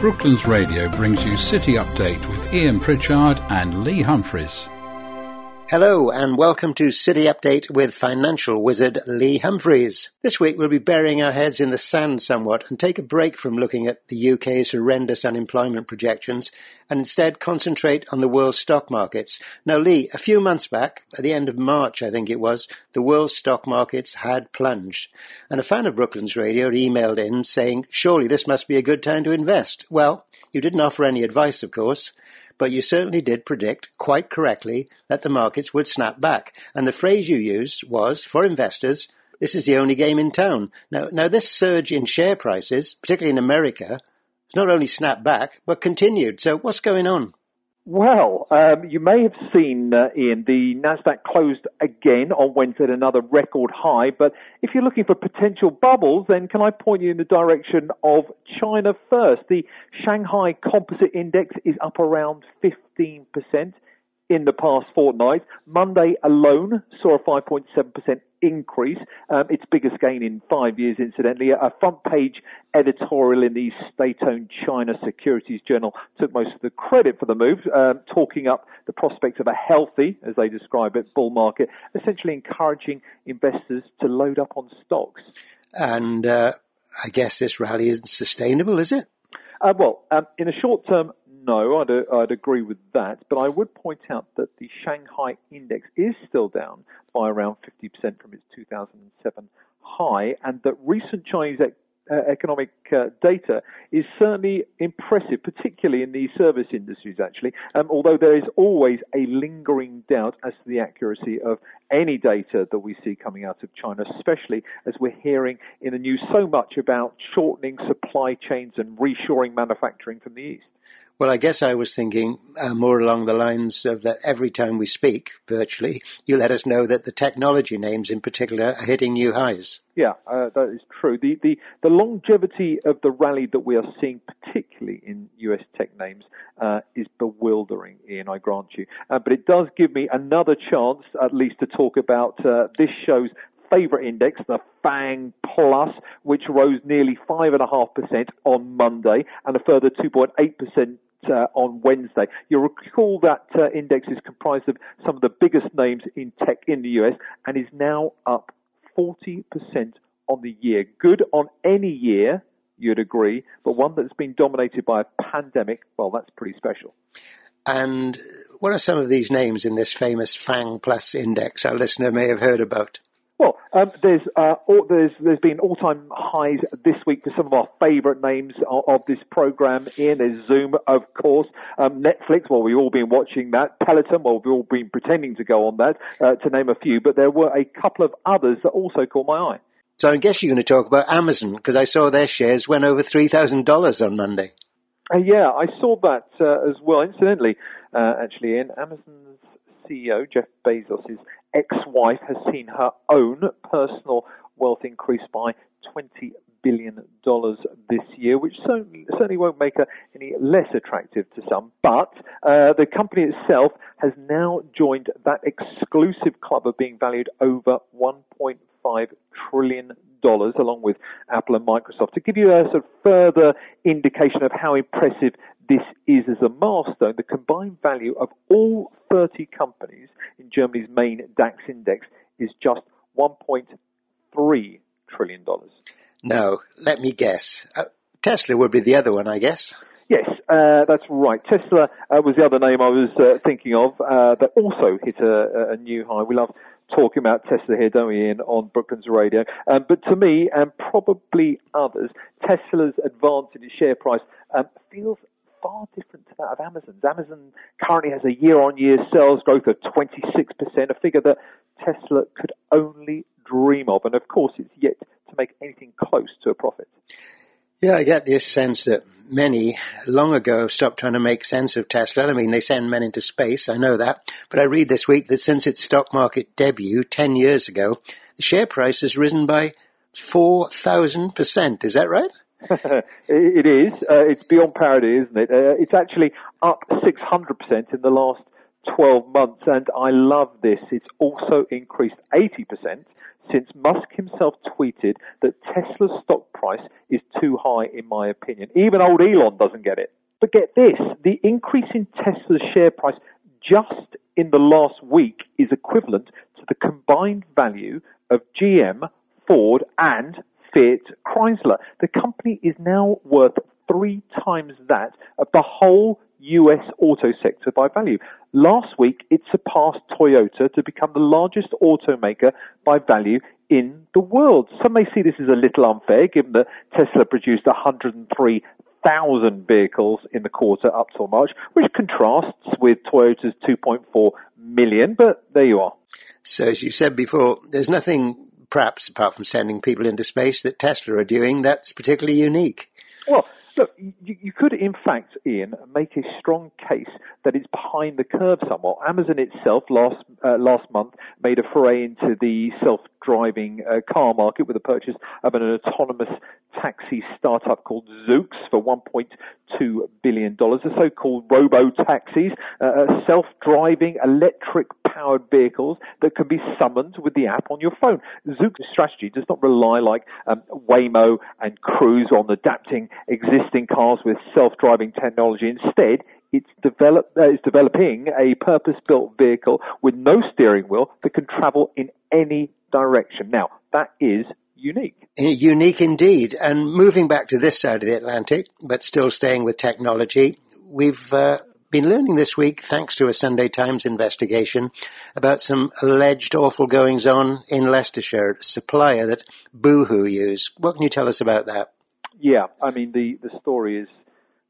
Brooklands Radio brings you City Update with Ian Pritchard and Lee Humphreys. Hello and welcome to City Update with financial wizard Lee Humphreys. This week we'll be burying our heads in the sand somewhat and take a break from looking at the UK's horrendous unemployment projections and instead concentrate on the world stock markets. Now Lee, a few months back, at the end of March I think it was, the world stock markets had plunged. And a fan of Brooklands Radio emailed in saying, surely this must be a good time to invest. Well, you didn't offer any advice of course but you certainly did predict quite correctly that the markets would snap back. And the phrase you used was, for investors, this is the only game in town. Now, now this surge in share prices, particularly in America, has not only snapped back, but continued. So what's going on? Well, um, you may have seen, uh, Ian, the Nasdaq closed again on Wednesday at another record high. But if you're looking for potential bubbles, then can I point you in the direction of China first? The Shanghai Composite Index is up around 15% in the past fortnight. Monday alone saw a 5.7% increase, um, its biggest gain in five years, incidentally. A front page editorial in the state owned China Securities Journal took most of the credit for the move, um, talking up the prospect of a healthy, as they describe it, bull market, essentially encouraging investors to load up on stocks. And uh, I guess this rally isn't sustainable, is it? Uh, well, um, in the short term, no, I'd, I'd agree with that. But I would point out that the Shanghai index is still down by around 50% from its 2007 high, and that recent Chinese uh, economic uh, data is certainly impressive, particularly in the service industries, actually. Um, although there is always a lingering doubt as to the accuracy of any data that we see coming out of China, especially as we're hearing in the news so much about shortening supply chains and reshoring manufacturing from the East. Well, I guess I was thinking uh, more along the lines of that every time we speak virtually, you let us know that the technology names in particular are hitting new highs. Yeah, uh, that is true. The, the, the longevity of the rally that we are seeing, particularly in US tech names, uh, is bewildering, Ian, I grant you. Uh, but it does give me another chance, at least, to talk about uh, this show's favorite index, the FANG Plus, which rose nearly 5.5% on Monday and a further 2.8% uh, on Wednesday. You'll recall that uh, index is comprised of some of the biggest names in tech in the US and is now up 40% on the year. Good on any year, you'd agree, but one that's been dominated by a pandemic, well, that's pretty special. And what are some of these names in this famous FANG Plus index our listener may have heard about? Well, um, there's, uh, all, there's there's been all-time highs this week for some of our favourite names of, of, this program. Ian, there's Zoom, of course, um, Netflix. Well, we've all been watching that. Peloton. Well, we've all been pretending to go on that, uh, to name a few. But there were a couple of others that also caught my eye. So I guess you're going to talk about Amazon because I saw their shares went over three thousand dollars on Monday. Uh, yeah, I saw that uh, as well. Incidentally, uh, actually, Ian, Amazon's CEO Jeff Bezos is ex-wife has seen her own personal wealth increase by 20 billion dollars this year, which certainly, won't make her any less attractive to some. But uh, the company itself has now joined that exclusive club of being valued over 1.5 trillion dollars, along with Apple and Microsoft. To give you a sort of further indication of how impressive this is as a milestone, the combined value of all 30 companies Germany's main DAX index is just $1.3 trillion. No, let me guess. Uh, Tesla would be the other one, I guess. Yes, uh, that's right. Tesla uh, was the other name I was uh, thinking of uh, that also hit a, a, new high. We love talking about Tesla here, don't we, Ian, on Brooklands Radio. Um, but to me, and probably others, Tesla's advance in its share price um, feels far different to that of Amazon's. Amazon currently has a year-on-year sales growth of 26%, a figure that Tesla could only dream of. And of course, it's yet to make anything close to a profit. Yeah, I get this sense that many long ago stopped trying to make sense of Tesla. I mean, they send men into space, I know that. But I read this week that since its stock market debut 10 years ago, the share price has risen by 4,000%. Is that right? it is. Uh, it's beyond parody, isn't it? Uh, it's actually up 600% in the last 12 months, and I love this. It's also increased 80% since Musk himself tweeted that Tesla's stock price is too high, in my opinion. Even old Elon doesn't get it. But get this the increase in Tesla's share price just in the last week is equivalent to the combined value of GM, Ford, and Fiat Chrysler. The company is now worth three times that of the whole US auto sector by value. Last week, it surpassed Toyota to become the largest automaker by value in the world. Some may see this as a little unfair, given that Tesla produced 103,000 vehicles in the quarter up till March, which contrasts with Toyota's 2.4 million, but there you are. So, as you said before, there's nothing, perhaps apart from sending people into space, that Tesla are doing that's particularly unique. Well, Look, you, you, could, in fact, Ian, make a strong case that it's behind the curve somewhat. Amazon itself last uh, last month made a foray into the self-driving uh, car market with the purchase of an autonomous taxi startup called Zoox for 1.2 billion dollars. The so-called robo taxis, uh, self-driving electric-powered vehicles that can be summoned with the app on your phone. Zoox's strategy does not rely like um, Waymo and Cruise on adapting existing cars with self-driving technology. Instead, it's, develop, uh, it's developing a purpose-built vehicle with no steering wheel that can travel in any direction. Now, that is unique. Unique indeed. And moving back to this side of the Atlantic, but still staying with technology, we've uh, been learning this week, thanks to a Sunday Times investigation, about some alleged awful goings on in Leicestershire, a supplier that Boohoo use. What can you tell us about that? Yeah, I mean, the, the story is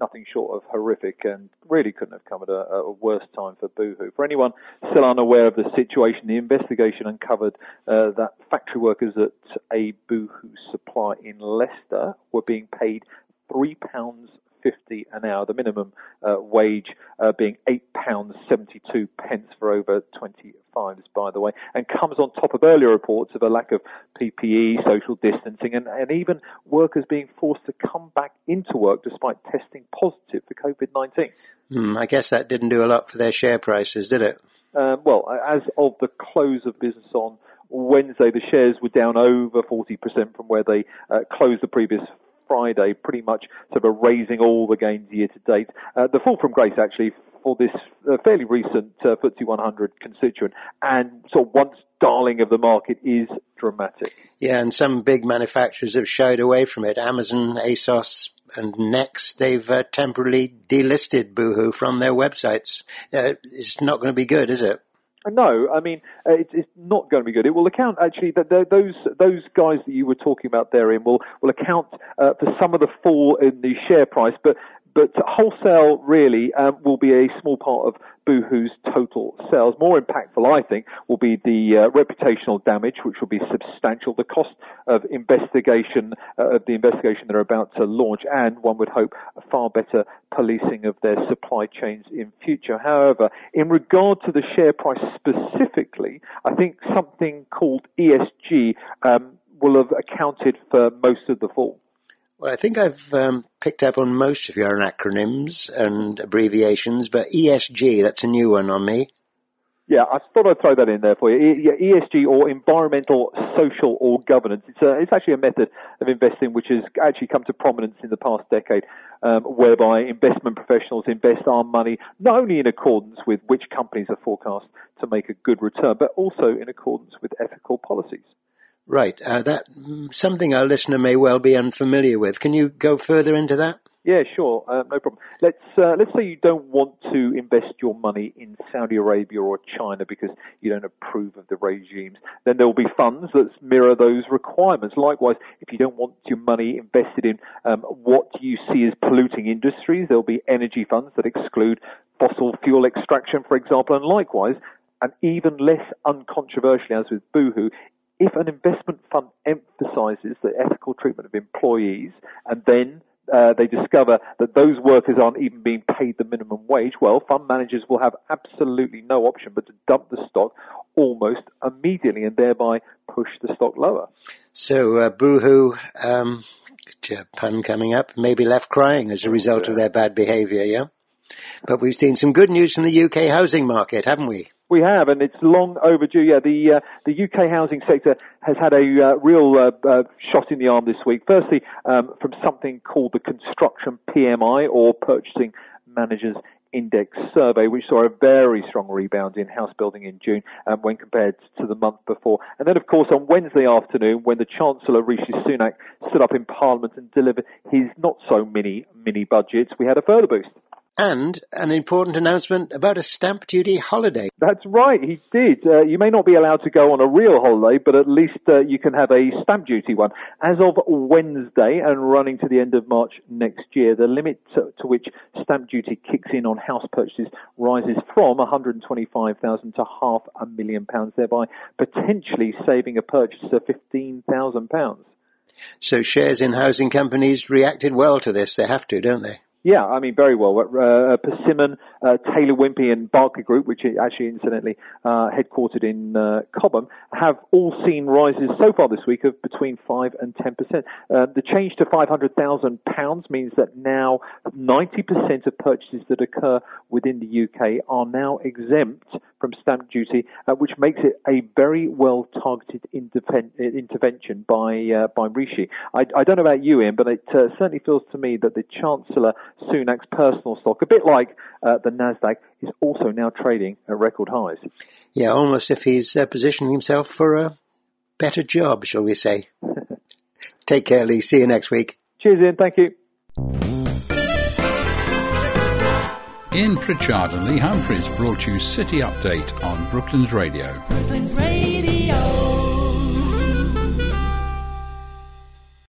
nothing short of horrific and really couldn't have come at a, a, worse time for Boohoo. For anyone still unaware of the situation, the investigation uncovered uh, that factory workers at a Boohoo supply in Leicester were being paid three pounds fifty an hour, the minimum uh, wage uh, being eight pounds seventy two pence for over twenty fives, by the way, and comes on top of earlier reports of a lack of PPE, social distancing, and, and even workers being forced to come back into work despite testing positive for COVID nineteen. Mm, I guess that didn't do a lot for their share prices, did it? Um, well, as of the close of business on Wednesday, the shares were down over 40% from where they uh, closed the previous Friday, pretty much sort of raising all the gains year to date. Uh, the fall from grace actually for this uh, fairly recent uh, FTSE 100 constituent and so once darling of the market is dramatic. Yeah, and some big manufacturers have shied away from it. Amazon, ASOS, and Next, they've uh, temporarily delisted Boohoo from their websites. Uh, it's not going to be good, is it? No, I mean uh, it's, it's not going to be good. It will account actually that those those guys that you were talking about therein will will account uh, for some of the fall in the share price, but but wholesale really um, will be a small part of Boohoo's total sales. More impactful, I think, will be the uh, reputational damage, which will be substantial. The cost of investigation, uh, of the investigation they're about to launch, and one would hope a far better policing of their supply chains in future. However, in regard to the share price specifically, I think something called ESG um, will have accounted for most of the fall. Well, I think I've um, picked up on most of your acronyms and abbreviations, but ESG, that's a new one on me. Yeah, I thought I'd throw that in there for you. ESG or environmental, social, or governance. It's, a, it's actually a method of investing which has actually come to prominence in the past decade, um, whereby investment professionals invest our money not only in accordance with which companies are forecast to make a good return, but also in accordance with ethical policies. Right. Uh, that something our listener may well be unfamiliar with. Can you go further into that? Yeah, sure, uh, no problem. Let's uh, let's say you don't want to invest your money in Saudi Arabia or China because you don't approve of the regimes. Then there will be funds that mirror those requirements. Likewise, if you don't want your money invested in um, what you see as polluting industries, there will be energy funds that exclude fossil fuel extraction, for example. And likewise, and even less uncontroversially, as with Boohoo, if an investment fund emphasizes the ethical treatment of employees and then uh, they discover that those workers aren't even being paid the minimum wage, well, fund managers will have absolutely no option but to dump the stock almost immediately and thereby push the stock lower. So, uh, Boohoo, um, pun coming up, maybe left crying as a result of their bad behavior, yeah? But we've seen some good news from the UK housing market, haven't we? We have, and it's long overdue. Yeah, the uh, the UK housing sector has had a uh, real uh, uh, shot in the arm this week. Firstly, um, from something called the Construction PMI or Purchasing Managers Index survey, which saw a very strong rebound in house building in June um, when compared to the month before. And then, of course, on Wednesday afternoon, when the Chancellor Rishi Sunak stood up in Parliament and delivered his not so mini mini budget, we had a further boost and an important announcement about a stamp duty holiday. That's right, he did. Uh, you may not be allowed to go on a real holiday, but at least uh, you can have a stamp duty one. As of Wednesday and running to the end of March next year, the limit to, to which stamp duty kicks in on house purchases rises from 125,000 to half a million pounds, thereby potentially saving a purchaser 15,000 pounds. So shares in housing companies reacted well to this. They have to, don't they? Yeah, I mean, very well. Uh, Persimmon, uh, Taylor Wimpey, and Berkeley Group, which is actually incidentally uh, headquartered in uh, Cobham, have all seen rises so far this week of between five and ten percent. Uh, the change to five hundred thousand pounds means that now ninety percent of purchases that occur within the UK are now exempt from stamp duty, uh, which makes it a very well targeted intervention by by Rishi. I, I, don't know about you, Ian, but it certainly feels to me that the Chancellor Sunak's personal stock, a bit like uh, the Nasdaq, is also now trading at record highs. Yeah, almost if he's uh, positioning himself for a better job, shall we say? Take care, Lee. See you next week. Cheers, Ian. Thank you. Ian Pritchard and Lee Humphreys brought you City Update on Brooklands Radio.